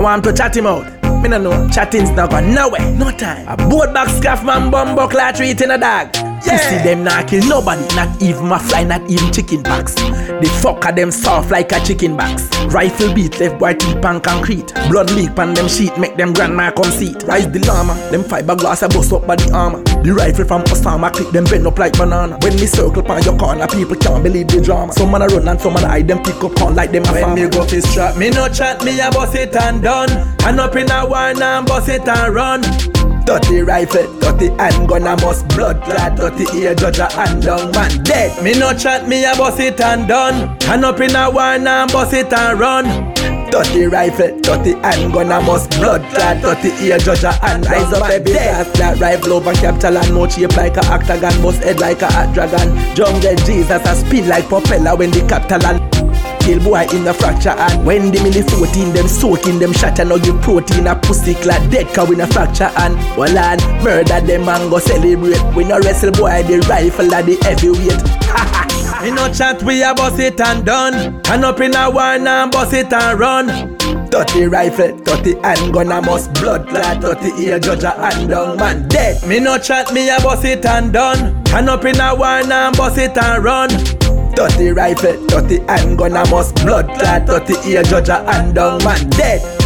want to chat him out. Me no know, chatting's not going nowhere. No time. A boat back scarf man bumbo clat treat in a dog. Yeah. You see them not kill nobody, not even my fly, not even chicken box. The fuck are them soft like a chicken box. Rifle beat, left boy deep on concrete. Blood leak on them sheet, make them grandma come seat. Rise the llama, them fiberglass a bust up by the armor. The rifle from Osama clip them bend up like banana. When me circle pan your corner, people can't believe the drama. Some man a run and some man hide them pick up on like them a When farmer. me go fi trap, me no chat, me a bust it and done. And up in a now, and bust it and run. Dirty rifle, dirty handgun, I must blood clot, dirty ear judge a hand down man dead. Me no chat, me a bust it and done. And up in a now, and bust it and run. Dirty rifle, dirty handgun, I must blood clot, dirty ear judge a hand Rise up every dead. That rifle over capital and mouth shape like a octagon, bust head like a hot dragon. Jungle Jesus a spin like propeller when the capital and Boy in the fracture and when the milli 14 them soaking them and now give protein a pussy clad dead cow in a fracture and well and murder them and go celebrate. We no wrestle boy the rifle and the heavyweight. Me no chat, we a bust it and done. And up in a now, and bust it and run. Dirty rifle, dirty handgun, I must blood clot, dirty ear judge a hand down man dead. Me no chat, me a bust it and done. And up in a now, and bust it and run. Dirty rifle, dirty handgun, I must blood clot, dirty ear judge a hand down man dead.